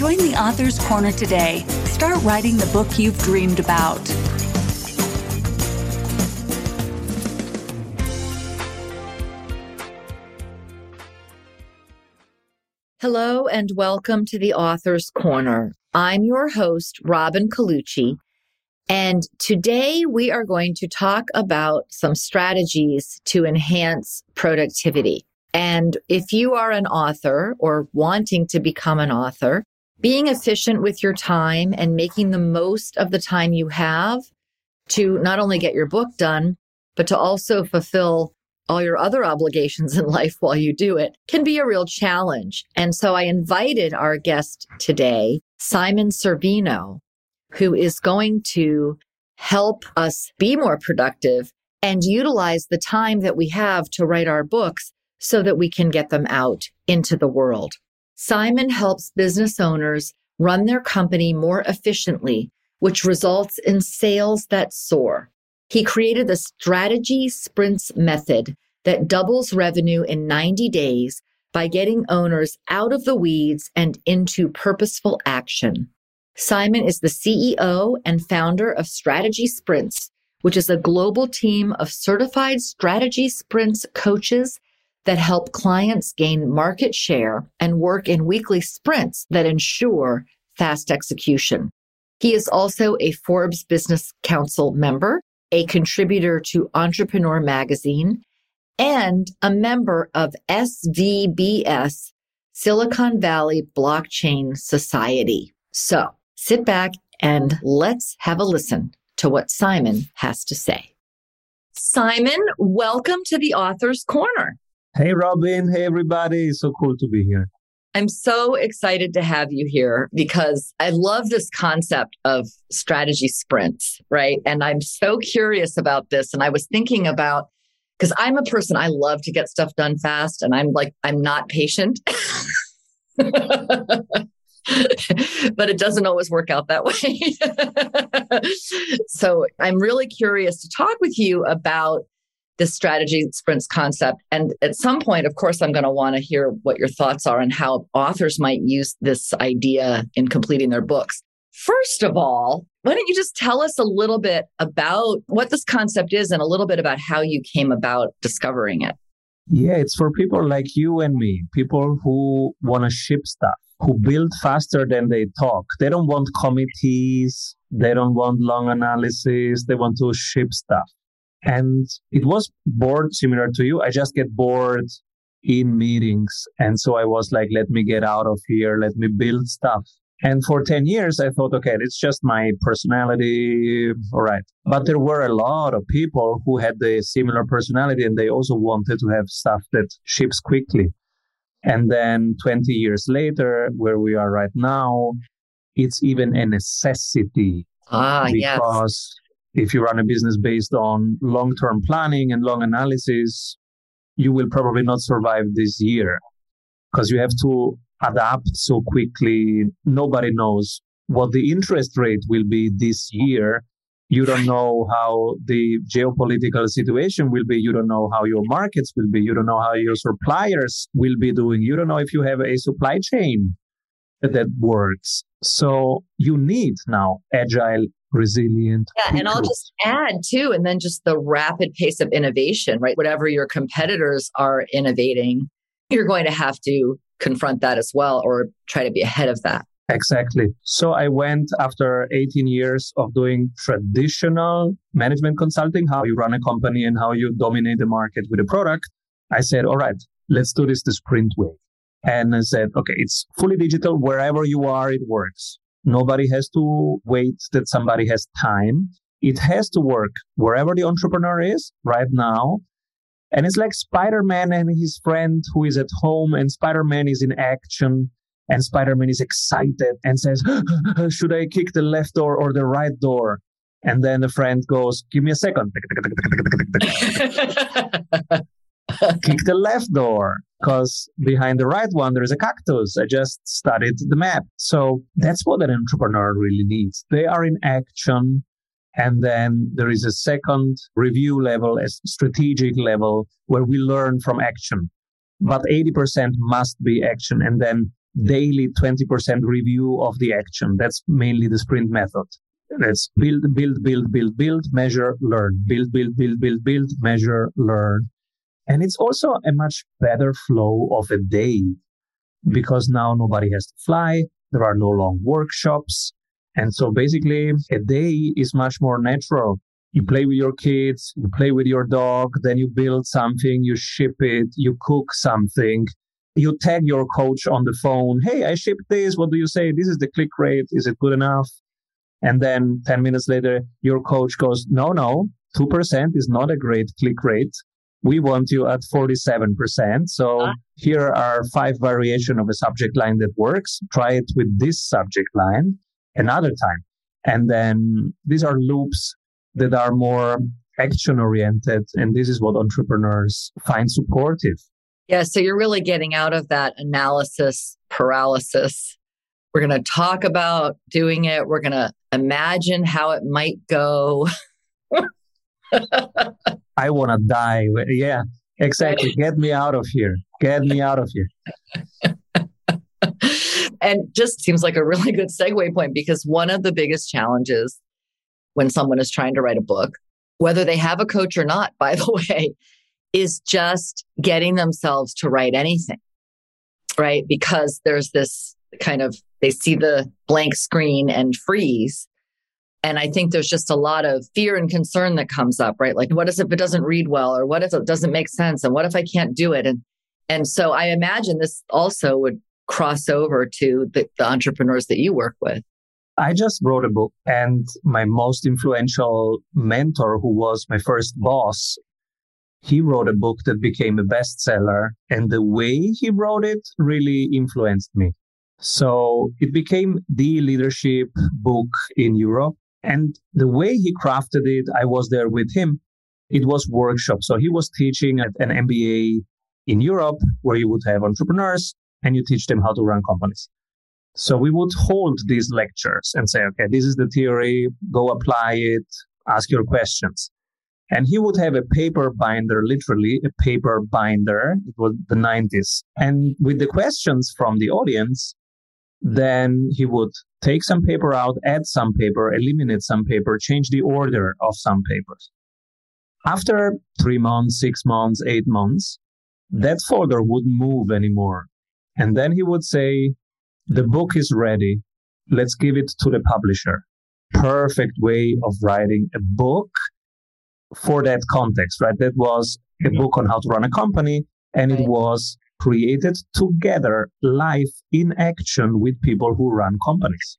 Join the Author's Corner today. Start writing the book you've dreamed about. Hello and welcome to the Author's Corner. I'm your host, Robin Colucci, and today we are going to talk about some strategies to enhance productivity. And if you are an author or wanting to become an author, being efficient with your time and making the most of the time you have to not only get your book done, but to also fulfill all your other obligations in life while you do it can be a real challenge. And so I invited our guest today, Simon Severino, who is going to help us be more productive and utilize the time that we have to write our books so that we can get them out into the world. Simon helps business owners run their company more efficiently, which results in sales that soar. He created the strategy sprints method that doubles revenue in 90 days by getting owners out of the weeds and into purposeful action. Simon is the CEO and founder of Strategy Sprints, which is a global team of certified strategy sprints coaches that help clients gain market share and work in weekly sprints that ensure fast execution. He is also a Forbes Business Council member a contributor to Entrepreneur Magazine, and a member of SVBS, Silicon Valley Blockchain Society. So sit back and let's have a listen to what Simon has to say. Simon, welcome to the Author's Corner. Hey, Robin. Hey, everybody. It's so cool to be here. I'm so excited to have you here because I love this concept of strategy sprints, right? And I'm so curious about this. And I was thinking about, because I'm a person, I love to get stuff done fast and I'm like, I'm not patient. but it doesn't always work out that way. so I'm really curious to talk with you about this strategy sprints concept. And at some point, of course, I'm going to want to hear what your thoughts are and how authors might use this idea in completing their books. First of all, why don't you just tell us a little bit about what this concept is and a little bit about how you came about discovering it? Yeah, it's for people like you and me, people who want to ship stuff, who build faster than they talk. They don't want committees, they don't want long analysis, they want to ship stuff. And it was bored similar to you. I just get bored in meetings. And so I was like, let me get out of here. Let me build stuff. And for 10 years, I thought, okay, it's just my personality. All right. But there were a lot of people who had the similar personality and they also wanted to have stuff that ships quickly. And then 20 years later, where we are right now, it's even a necessity. Ah, because if you run a business based on long term planning and long analysis, you will probably not survive this year because you have to adapt so quickly. Nobody knows what the interest rate will be this year. You don't know how the geopolitical situation will be. You don't know how your markets will be. You don't know how your suppliers will be doing. You don't know if you have a supply chain that works. So you need now agile resilient. Yeah, and I'll just add too, and then just the rapid pace of innovation, right? Whatever your competitors are innovating, you're going to have to confront that as well or try to be ahead of that. Exactly. So I went after 18 years of doing traditional management consulting, how you run a company and how you dominate the market with a product. I said, all right, let's do this the sprint way. And I said, okay, it's fully digital. Wherever you are, it works. Nobody has to wait that somebody has time. It has to work wherever the entrepreneur is right now. And it's like Spider Man and his friend who is at home, and Spider Man is in action. And Spider Man is excited and says, Should I kick the left door or the right door? And then the friend goes, Give me a second. kick the left door because behind the right one there is a cactus. I just studied the map. So that's what an entrepreneur really needs. They are in action and then there is a second review level a strategic level where we learn from action. But 80% must be action and then daily 20% review of the action. That's mainly the sprint method. Let's build build build build build measure learn. Build build build build build measure learn and it's also a much better flow of a day because now nobody has to fly. There are no long workshops. And so basically a day is much more natural. You play with your kids, you play with your dog, then you build something, you ship it, you cook something, you tag your coach on the phone. Hey, I shipped this. What do you say? This is the click rate. Is it good enough? And then 10 minutes later, your coach goes, no, no, 2% is not a great click rate we want you at 47%. So uh-huh. here are five variation of a subject line that works. Try it with this subject line another time. And then these are loops that are more action oriented. And this is what entrepreneurs find supportive. Yeah. So you're really getting out of that analysis paralysis. We're going to talk about doing it. We're going to imagine how it might go. I want to die. Yeah, exactly. Get me out of here. Get me out of here. and just seems like a really good segue point because one of the biggest challenges when someone is trying to write a book, whether they have a coach or not, by the way, is just getting themselves to write anything, right? Because there's this kind of, they see the blank screen and freeze. And I think there's just a lot of fear and concern that comes up, right? Like, what if it doesn't read well? Or what if it doesn't make sense? And what if I can't do it? And, and so I imagine this also would cross over to the, the entrepreneurs that you work with. I just wrote a book and my most influential mentor, who was my first boss, he wrote a book that became a bestseller. And the way he wrote it really influenced me. So it became the leadership book in Europe. And the way he crafted it, I was there with him. It was workshop. So he was teaching at an MBA in Europe where you would have entrepreneurs and you teach them how to run companies. So we would hold these lectures and say, okay, this is the theory. Go apply it. Ask your questions. And he would have a paper binder, literally a paper binder. It was the 90s. And with the questions from the audience, then he would take some paper out, add some paper, eliminate some paper, change the order of some papers. After three months, six months, eight months, that folder wouldn't move anymore. And then he would say, the book is ready. Let's give it to the publisher. Perfect way of writing a book for that context, right? That was a book on how to run a company and it was created together life in action with people who run companies.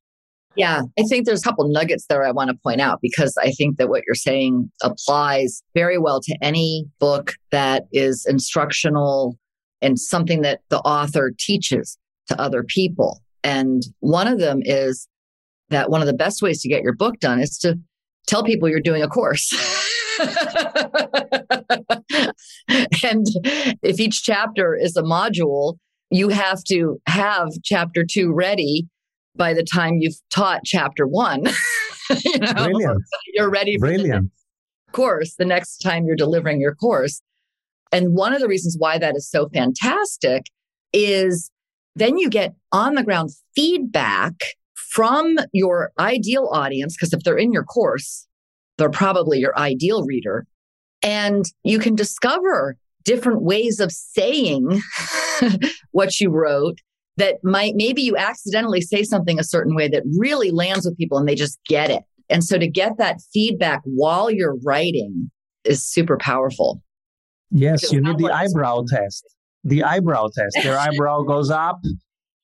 Yeah, I think there's a couple nuggets there I want to point out because I think that what you're saying applies very well to any book that is instructional and something that the author teaches to other people. And one of them is that one of the best ways to get your book done is to tell people you're doing a course. and if each chapter is a module, you have to have chapter two ready by the time you've taught chapter one. you know, Brilliant. you're ready for Brilliant. the course the next time you're delivering your course. And one of the reasons why that is so fantastic is then you get on the ground feedback from your ideal audience. Because if they're in your course, they're probably your ideal reader. And you can discover different ways of saying what you wrote that might maybe you accidentally say something a certain way that really lands with people and they just get it. And so to get that feedback while you're writing is super powerful. Yes, because you need the eyebrow test. The eyebrow test. Your eyebrow goes up.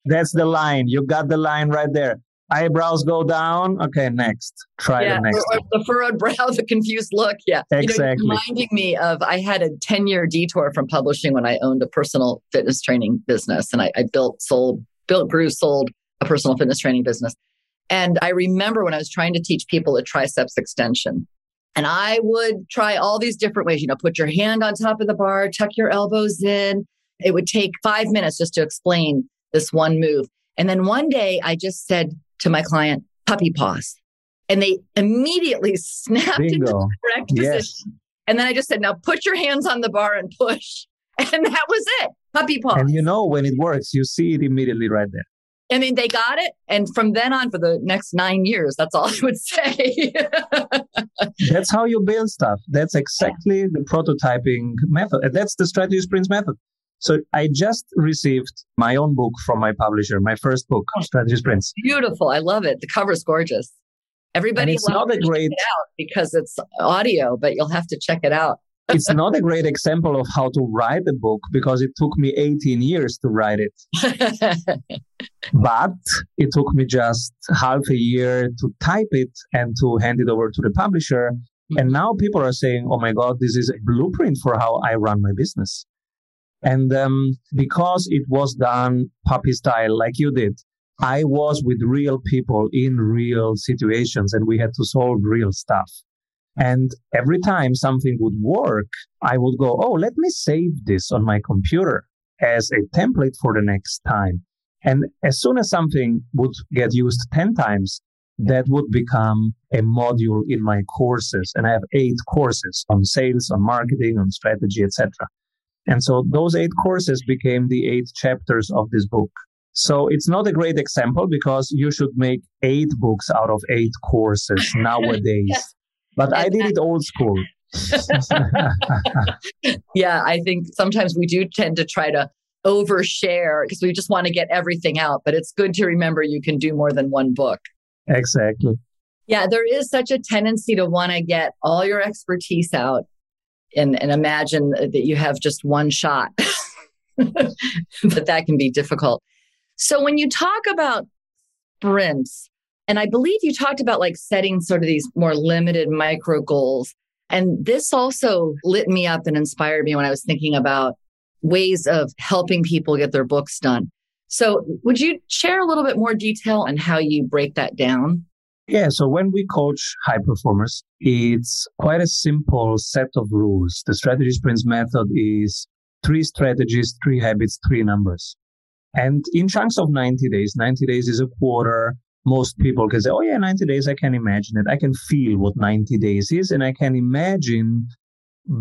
That's the line. You got the line right there eyebrows go down. Okay, next. Try yeah, the next. Or, or the furrowed brow, the confused look. Yeah. Exactly. You know, reminding me of I had a 10 year detour from publishing when I owned a personal fitness training business and I, I built, sold built, grew, sold a personal fitness training business. And I remember when I was trying to teach people a triceps extension, and I would try all these different ways, you know, put your hand on top of the bar, tuck your elbows in. It would take five minutes just to explain this one move. And then one day I just said to my client, puppy paws. And they immediately snapped Bingo. into the correct yes. position. And then I just said, now put your hands on the bar and push. And that was it. Puppy paws. And you know, when it works, you see it immediately right there. I mean, they got it. And from then on, for the next nine years, that's all I would say. that's how you build stuff. That's exactly the prototyping method. And that's the strategy sprints method. So I just received my own book from my publisher, my first book, oh, Strategy Sprints. Beautiful. I love it. The cover's gorgeous. Everybody it's not a great it because it's audio, but you'll have to check it out it's not a great example of how to write a book because it took me 18 years to write it. but it took me just half a year to type it and to hand it over to the publisher. Mm-hmm. And now people are saying, oh my God, this is a blueprint for how I run my business. And um, because it was done puppy style like you did, I was with real people in real situations and we had to solve real stuff. And every time something would work, I would go, Oh, let me save this on my computer as a template for the next time. And as soon as something would get used 10 times, that would become a module in my courses. And I have eight courses on sales, on marketing, on strategy, etc. And so those eight courses became the eight chapters of this book. So it's not a great example because you should make eight books out of eight courses nowadays. But I did it old school. yeah, I think sometimes we do tend to try to overshare because we just want to get everything out. But it's good to remember you can do more than one book. Exactly. Yeah, there is such a tendency to want to get all your expertise out and, and imagine that you have just one shot. but that can be difficult. So when you talk about sprints, and I believe you talked about like setting sort of these more limited micro goals. And this also lit me up and inspired me when I was thinking about ways of helping people get their books done. So, would you share a little bit more detail on how you break that down? Yeah, so when we coach high performers, it's quite a simple set of rules. The strategy sprints method is three strategies, three habits, three numbers. And in chunks of 90 days, 90 days is a quarter, most people can say, oh, yeah, 90 days, I can imagine it. I can feel what 90 days is, and I can imagine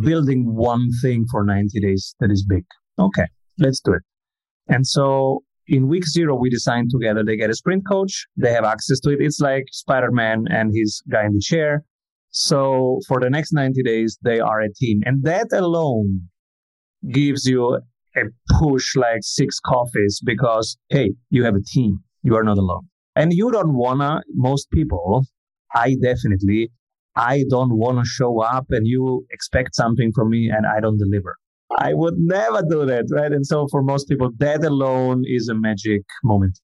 building one thing for 90 days that is big. Okay, let's do it. And so in week zero, we design together. They get a sprint coach. They have access to it. It's like Spider-Man and his guy in the chair. So for the next 90 days, they are a team. And that alone gives you a push like six coffees because, hey, you have a team. You are not alone. And you don't wanna, most people, I definitely, I don't wanna show up and you expect something from me and I don't deliver. I would never do that, right? And so for most people, that alone is a magic moment.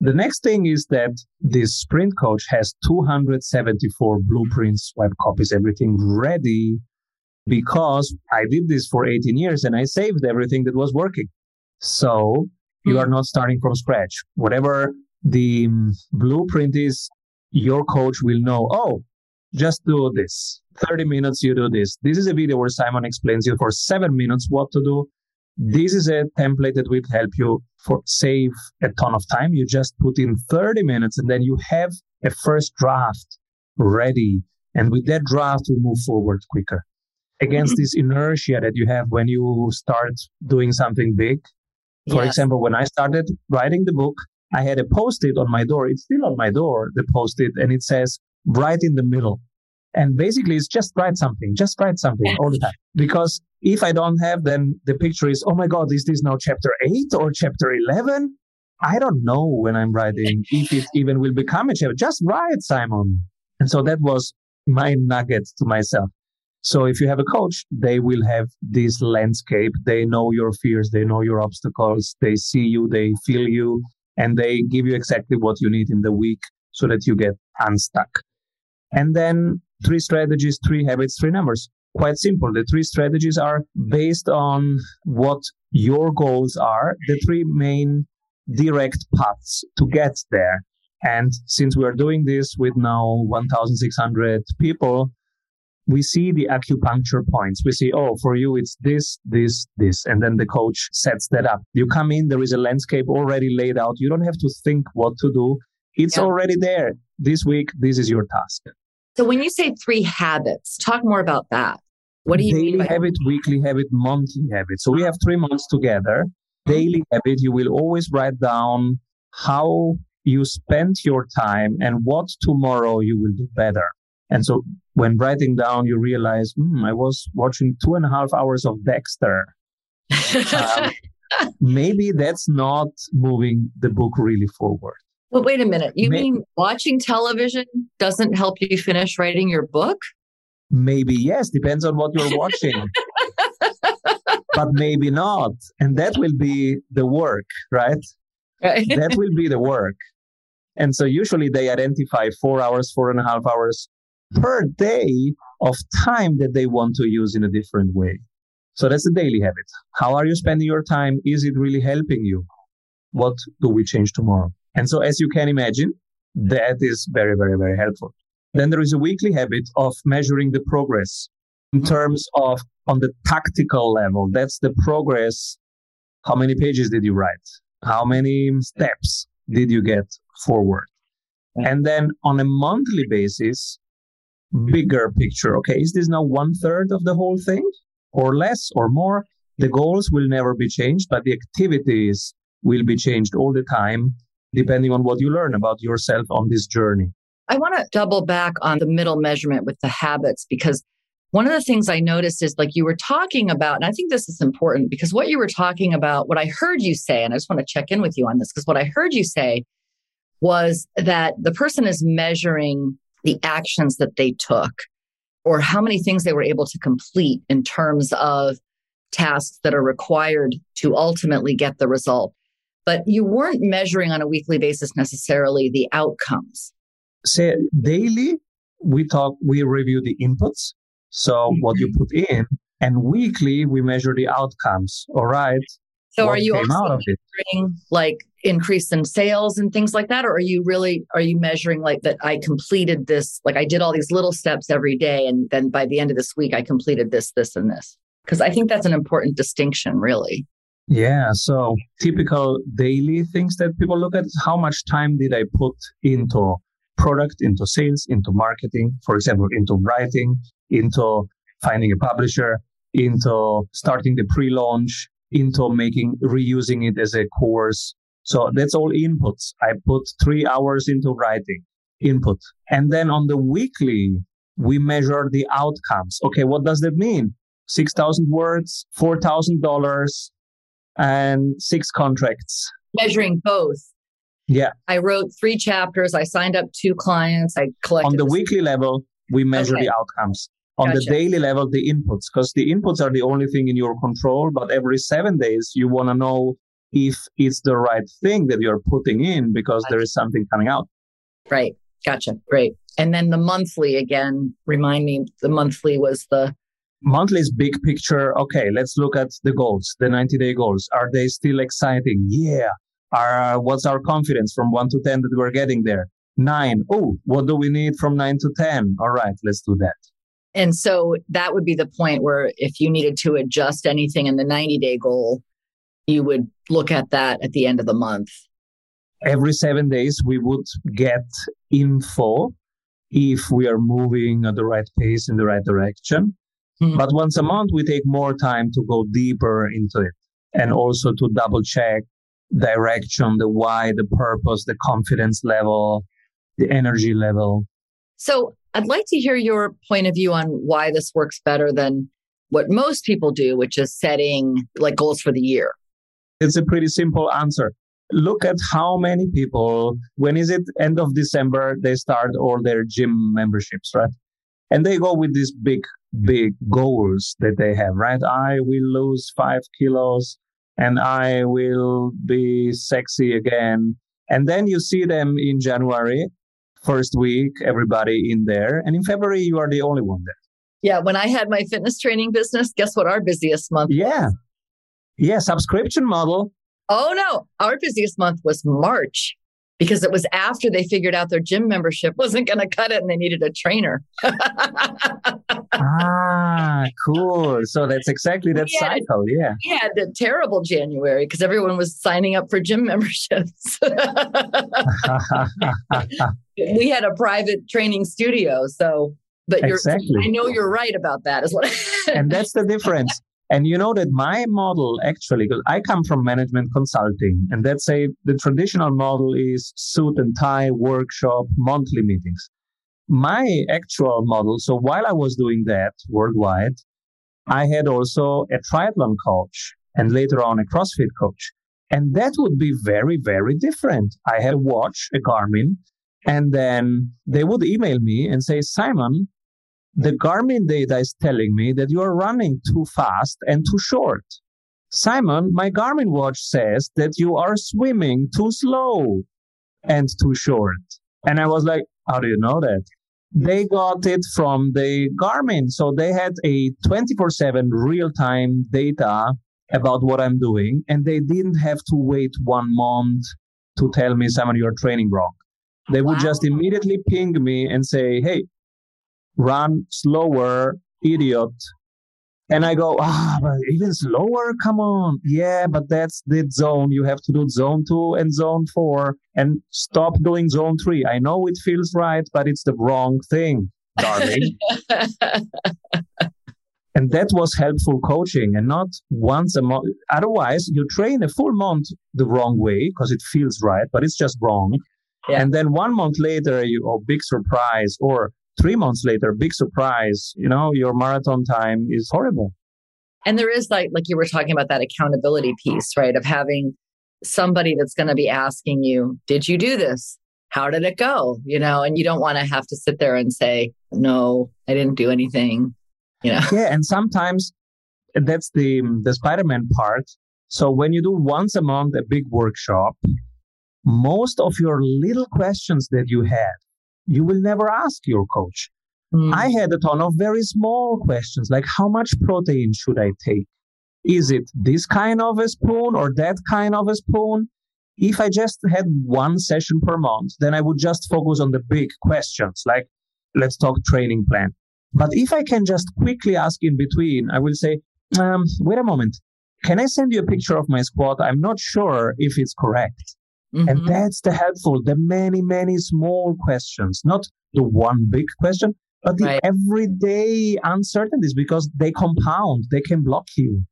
The next thing is that this sprint coach has 274 blueprints, web copies, everything ready because I did this for 18 years and I saved everything that was working. So you hmm. are not starting from scratch. Whatever the blueprint is your coach will know, oh, just do this. 30 minutes, you do this. This is a video where Simon explains you for seven minutes what to do. This is a template that will help you for save a ton of time. You just put in 30 minutes and then you have a first draft ready. And with that draft, we move forward quicker against mm-hmm. this inertia that you have when you start doing something big. For yes. example, when I started writing the book, I had a post-it on my door. It's still on my door, the post-it, and it says right in the middle. And basically it's just write something, just write something all the time. Because if I don't have, then the picture is, oh my God, is this now chapter eight or chapter 11? I don't know when I'm writing if it even will become a chapter. Just write, Simon. And so that was my nugget to myself. So if you have a coach, they will have this landscape. They know your fears. They know your obstacles. They see you. They feel you and they give you exactly what you need in the week so that you get unstuck. And then three strategies, three habits, three numbers. Quite simple. The three strategies are based on what your goals are. The three main direct paths to get there. And since we are doing this with now 1,600 people, we see the acupuncture points. We see, oh, for you, it's this, this, this. And then the coach sets that up. You come in, there is a landscape already laid out. You don't have to think what to do. It's yeah. already there. This week, this is your task. So when you say three habits, talk more about that. What do you Daily mean? Daily habit, weekly habit, monthly habit. So we have three months together. Daily habit, you will always write down how you spent your time and what tomorrow you will do better. And so when writing down, you realize, hmm, I was watching two and a half hours of Dexter. um, maybe that's not moving the book really forward. But wait a minute. You maybe, mean watching television doesn't help you finish writing your book? Maybe yes, depends on what you're watching. but maybe not. And that will be the work, right? right. that will be the work. And so usually they identify four hours, four and a half hours per day of time that they want to use in a different way. So that's the daily habit. How are you spending your time? Is it really helping you? What do we change tomorrow? And so, as you can imagine, that is very, very, very helpful. Then there is a weekly habit of measuring the progress in terms of on the tactical level. That's the progress. How many pages did you write? How many steps did you get forward? And then on a monthly basis, bigger picture. Okay, is this now one third of the whole thing or less or more? The goals will never be changed, but the activities will be changed all the time, depending on what you learn about yourself on this journey. I want to double back on the middle measurement with the habits because one of the things I noticed is like you were talking about, and I think this is important because what you were talking about, what I heard you say, and I just want to check in with you on this because what I heard you say was that the person is measuring the actions that they took or how many things they were able to complete in terms of tasks that are required to ultimately get the result. But you weren't measuring on a weekly basis necessarily the outcomes. Say daily, we talk, we review the inputs. So mm-hmm. what you put in, and weekly we measure the outcomes. All right. So are you also measuring like increase in sales and things like that? Or are you really are you measuring like that I completed this, like I did all these little steps every day and then by the end of this week I completed this, this, and this? Because I think that's an important distinction, really. Yeah. So typical daily things that people look at is how much time did I put into product, into sales, into marketing, for example, into writing, into finding a publisher, into starting the pre-launch, into making reusing it as a course. So that's all inputs. I put three hours into writing input. And then on the weekly, we measure the outcomes. Okay. What does that mean? 6,000 words, $4,000 and six contracts. Measuring both. Yeah. I wrote three chapters. I signed up two clients. I collected. On the weekly level, we measure okay. the outcomes on gotcha. the daily level the inputs because the inputs are the only thing in your control but every seven days you want to know if it's the right thing that you're putting in because gotcha. there is something coming out right gotcha great and then the monthly again remind me the monthly was the monthly is big picture. Okay let's look at the goals the 90 day goals. Are they still exciting? Yeah. Are uh, what's our confidence from 1 to 10 that we're getting there? 9 oh what do we need from 9 to 10 all right let's do that. And so that would be the point where if you needed to adjust anything in the 90 day goal, you would look at that at the end of the month. Every seven days, we would get info if we are moving at the right pace in the right direction. Mm-hmm. But once a month, we take more time to go deeper into it and also to double check direction, the why, the purpose, the confidence level, the energy level. So I'd like to hear your point of view on why this works better than what most people do, which is setting like goals for the year. It's a pretty simple answer. Look at how many people, when is it end of December, they start all their gym memberships, right? And they go with these big, big goals that they have, right? I will lose five kilos and I will be sexy again. And then you see them in January first week, everybody in there. And in February, you are the only one there. Yeah. When I had my fitness training business, guess what our busiest month Yeah. was? Yeah. Subscription model. Oh no, our busiest month was March because it was after they figured out their gym membership wasn't going to cut it and they needed a trainer. ah, cool. So that's exactly that cycle. A, yeah. We had a terrible January because everyone was signing up for gym memberships. we had a private training studio. So, but you're, exactly. I know you're right about that, is what. and that's the difference. And you know that my model actually, because I come from management consulting, and that's a the traditional model is suit and tie, workshop, monthly meetings. My actual model, so while I was doing that worldwide, I had also a triathlon coach and later on a CrossFit coach. And that would be very, very different. I had a watch, a Garmin, and then they would email me and say, Simon, the Garmin data is telling me that you are running too fast and too short. Simon, my Garmin watch says that you are swimming too slow and too short. And I was like, how do you know that? They got it from the Garmin. So they had a 24 7 real time data about what I'm doing. And they didn't have to wait one month to tell me, Simon, you're training wrong. They would wow. just immediately ping me and say, Hey, run slower, idiot. And I go, ah, but even slower? Come on. Yeah, but that's the zone. You have to do zone two and zone four and stop doing zone three. I know it feels right, but it's the wrong thing, darling. and that was helpful coaching and not once a month. Otherwise, you train a full month the wrong way because it feels right, but it's just wrong. Yeah. And then one month later, you, oh, big surprise, or three months later, big surprise, you know, your marathon time is horrible. And there is like, like you were talking about that accountability piece, right? Of having somebody that's going to be asking you, did you do this? How did it go? You know, and you don't want to have to sit there and say, no, I didn't do anything, you know? Yeah. And sometimes that's the, the Spider-Man part. So when you do once a month a big workshop, most of your little questions that you had you will never ask your coach. Mm. I had a ton of very small questions like how much protein should I take? Is it this kind of a spoon or that kind of a spoon? If I just had one session per month, then I would just focus on the big questions like let's talk training plan. But if I can just quickly ask in between, I will say, um, wait a moment. Can I send you a picture of my squat? I'm not sure if it's correct. Mm-hmm. And that's the helpful, the many, many small questions, not the one big question, but the right. everyday uncertainties because they compound, they can block you.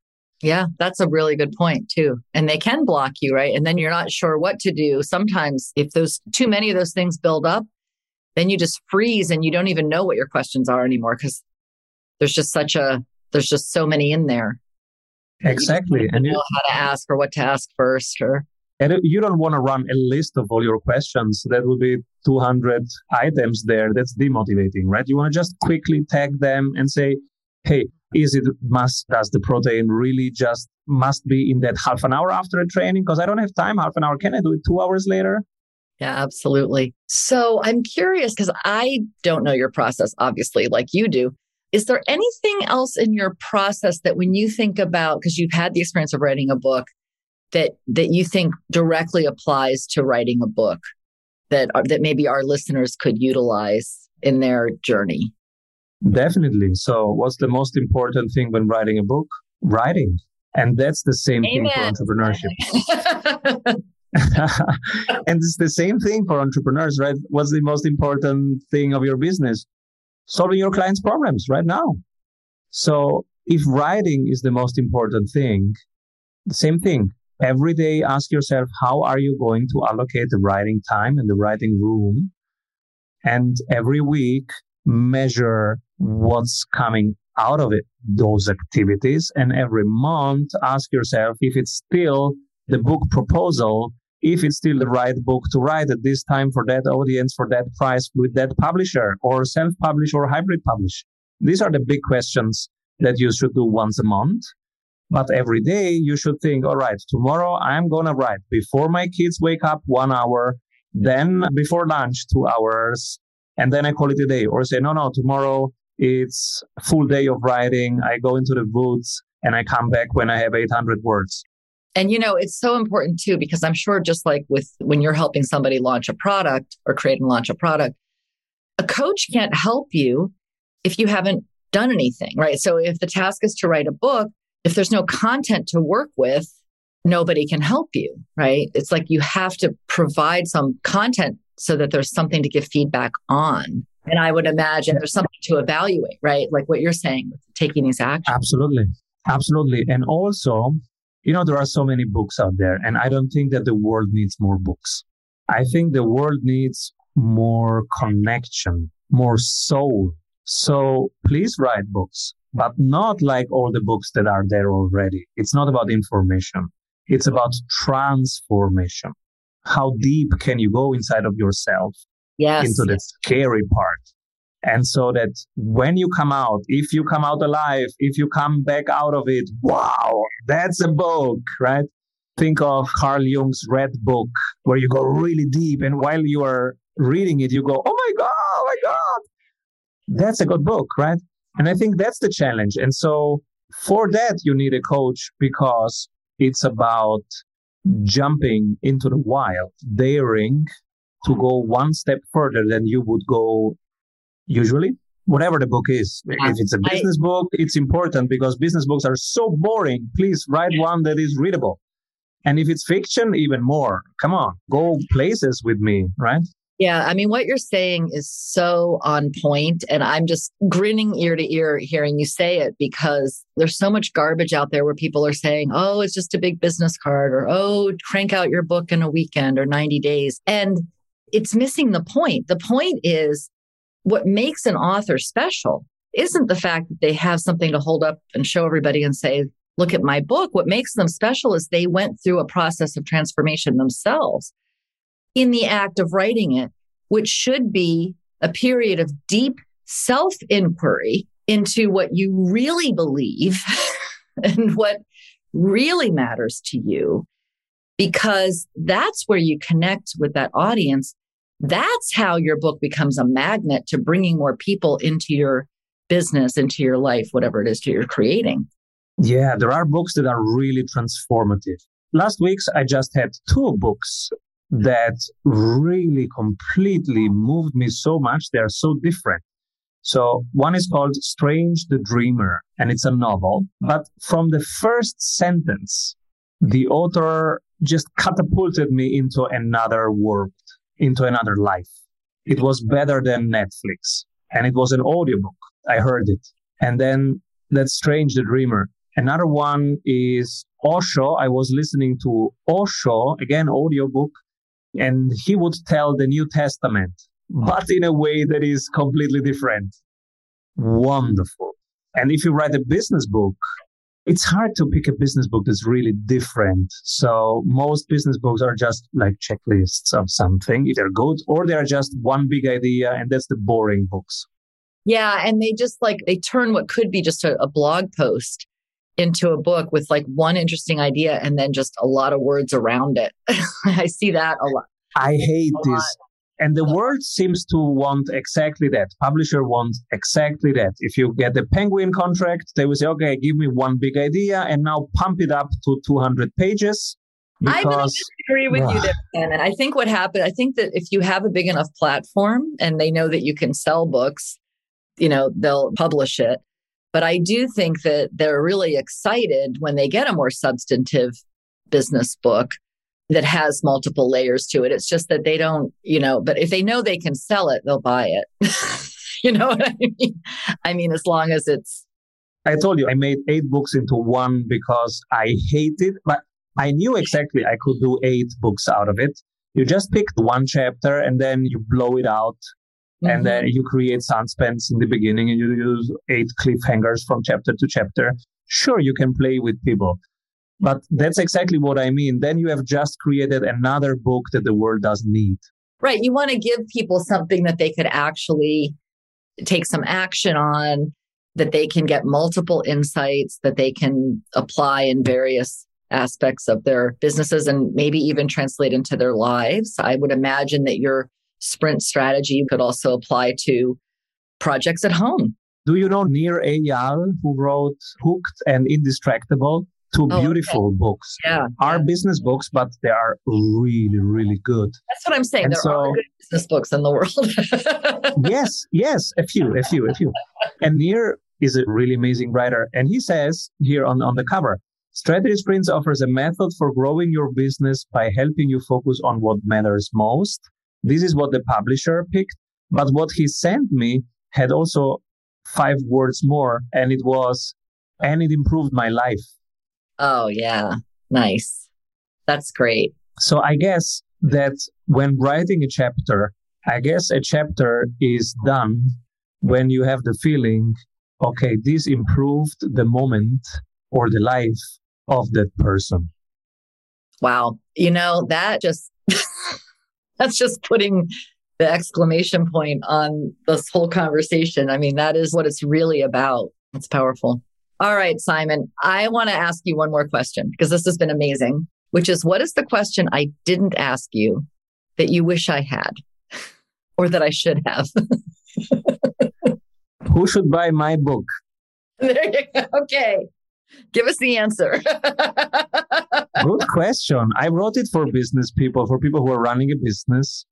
Yeah, that's a really good point too. And they can block you, right? And then you're not sure what to do. Sometimes if those too many of those things build up, then you just freeze and you don't even know what your questions are anymore because there's just such a there's just so many in there. Exactly. and you know how to ask or what to ask first or and you don't want to run a list of all your questions. That would be 200 items there. That's demotivating, right? You want to just quickly tag them and say, Hey, is it must, does the protein really just must be in that half an hour after a training? Because I don't have time half an hour. Can I do it two hours later? Yeah, absolutely. So I'm curious because I don't know your process, obviously, like you do. Is there anything else in your process that when you think about, because you've had the experience of writing a book, that that you think directly applies to writing a book that that maybe our listeners could utilize in their journey? Definitely. So, what's the most important thing when writing a book? Writing. And that's the same Amen. thing for entrepreneurship. and it's the same thing for entrepreneurs, right? What's the most important thing of your business? Solving your clients' problems right now. So if writing is the most important thing, the same thing every day ask yourself how are you going to allocate the writing time and the writing room? And every week measure what's coming out of it those activities. And every month ask yourself if it's still the book proposal if it's still the right book to write at this time for that audience for that price with that publisher or self-publish or hybrid publish. These are the big questions that you should do once a month but every day you should think, all right, tomorrow I'm going to write before my kids wake up one hour, then before lunch, two hours, and then I call it a day. Or say, no, no, tomorrow it's full day of writing. I go into the woods and I come back when I have 800 words. And you know, it's so important too, because I'm sure just like with when you're helping somebody launch a product or create and launch a product, a coach can't help you if you haven't done anything, right? So if the task is to write a book, if there's no content to work with, nobody can help you, right? It's like you have to provide some content so that there's something to give feedback on. And I would imagine there's something to evaluate, right? Like what you're saying, taking these actions. Absolutely. Absolutely. And also, you know, there are so many books out there, and I don't think that the world needs more books. I think the world needs more connection, more soul. So please write books, but not like all the books that are there already. It's not about information. It's about transformation. How deep can you go inside of yourself yes. into the scary part? And so that when you come out, if you come out alive, if you come back out of it, wow, that's a book, right? Think of Carl Jung's Red Book, where you go really deep. And while you are reading it, you go, oh my God, oh my God. That's a good book, right? And I think that's the challenge. And so for that, you need a coach because it's about jumping into the wild, daring to go one step further than you would go usually whatever the book is. If it's a business I, book, it's important because business books are so boring. Please write one that is readable. And if it's fiction, even more. Come on, go places with me, right? Yeah, I mean, what you're saying is so on point, and I'm just grinning ear to ear hearing you say it because there's so much garbage out there where people are saying, "Oh, it's just a big business card," or "Oh, crank out your book in a weekend or 90 days," and it's missing the point. The point is what makes an author special isn't the fact that they have something to hold up and show everybody and say, look at my book. What makes them special is they went through a process of transformation themselves in the act of writing it, which should be a period of deep self inquiry into what you really believe and what really matters to you, because that's where you connect with that audience that's how your book becomes a magnet to bringing more people into your business, into your life, whatever it is that you're creating. Yeah, there are books that are really transformative. Last week's, I just had two books that really completely moved me so much. They are so different. So one is called Strange the Dreamer, and it's a novel. But from the first sentence, the author just catapulted me into another world into another life. It was better than Netflix and it was an audiobook. I heard it. And then that's Strange the Dreamer. Another one is Osho. I was listening to Osho, again, audiobook, and he would tell the New Testament, but in a way that is completely different. Wonderful. And if you write a business book, it's hard to pick a business book that's really different. So most business books are just like checklists of something, either good or they're just one big idea. And that's the boring books. Yeah. And they just like, they turn what could be just a, a blog post into a book with like one interesting idea and then just a lot of words around it. I see that a lot. I hate this. Lot. And the world seems to want exactly that. Publisher wants exactly that. If you get the Penguin contract, they will say, okay, give me one big idea and now pump it up to 200 pages. Because, I really disagree with you there, And I think what happened, I think that if you have a big enough platform and they know that you can sell books, you know, they'll publish it. But I do think that they're really excited when they get a more substantive business book that has multiple layers to it. It's just that they don't, you know, but if they know they can sell it, they'll buy it. you know what I mean? I mean, as long as it's. I told you I made eight books into one because I hated, but I knew exactly I could do eight books out of it. You just pick one chapter and then you blow it out. Mm-hmm. And then you create suspense in the beginning and you use eight cliffhangers from chapter to chapter. Sure, you can play with people. But that's exactly what I mean. Then you have just created another book that the world doesn't need. Right. You want to give people something that they could actually take some action on, that they can get multiple insights, that they can apply in various aspects of their businesses and maybe even translate into their lives. I would imagine that your sprint strategy could also apply to projects at home. Do you know Nir Eyal, who wrote Hooked and Indistractable? two oh, beautiful okay. books. Yeah. Are yeah. business books, but they are really, really good. That's what I'm saying. And there so, are good business books in the world. yes, yes, a few, a few, a few. And Nir is a really amazing writer. And he says here on, on the cover, Strategy Sprints offers a method for growing your business by helping you focus on what matters most. This is what the publisher picked. But what he sent me had also five words more, and it was, and it improved my life. Oh, yeah. Nice. That's great. So I guess that when writing a chapter, I guess a chapter is done when you have the feeling, okay, this improved the moment or the life of that person. Wow. You know, that just, that's just putting the exclamation point on this whole conversation. I mean, that is what it's really about. It's powerful. All right, Simon, I want to ask you one more question because this has been amazing, which is what is the question I didn't ask you that you wish I had or that I should have? Who should buy my book? There you go. Okay. Give us the answer. Good question. I wrote it for business people, for people who are running a business.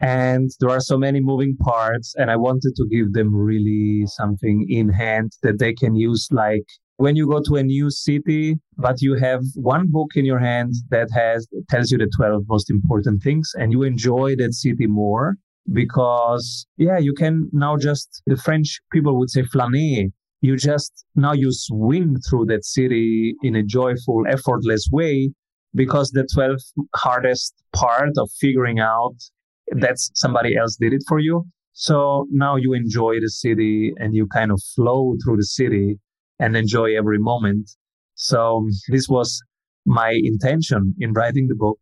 And there are so many moving parts, and I wanted to give them really something in hand that they can use. Like when you go to a new city, but you have one book in your hand that has tells you the 12 most important things, and you enjoy that city more because, yeah, you can now just, the French people would say flâner. You just now you swing through that city in a joyful, effortless way because the 12 hardest part of figuring out that somebody else did it for you. So now you enjoy the city and you kind of flow through the city and enjoy every moment. So this was my intention in writing the book.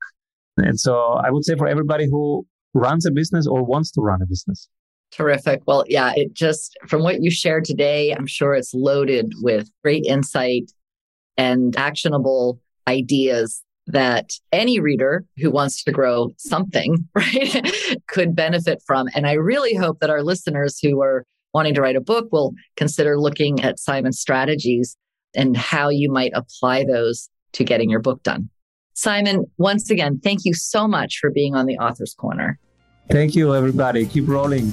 And so I would say for everybody who runs a business or wants to run a business. Terrific. Well, yeah, it just from what you shared today, I'm sure it's loaded with great insight and actionable ideas that any reader who wants to grow something, right, could benefit from. And I really hope that our listeners who are wanting to write a book will consider looking at Simon's strategies and how you might apply those to getting your book done. Simon, once again, thank you so much for being on the Author's Corner. Thank you, everybody. Keep rolling.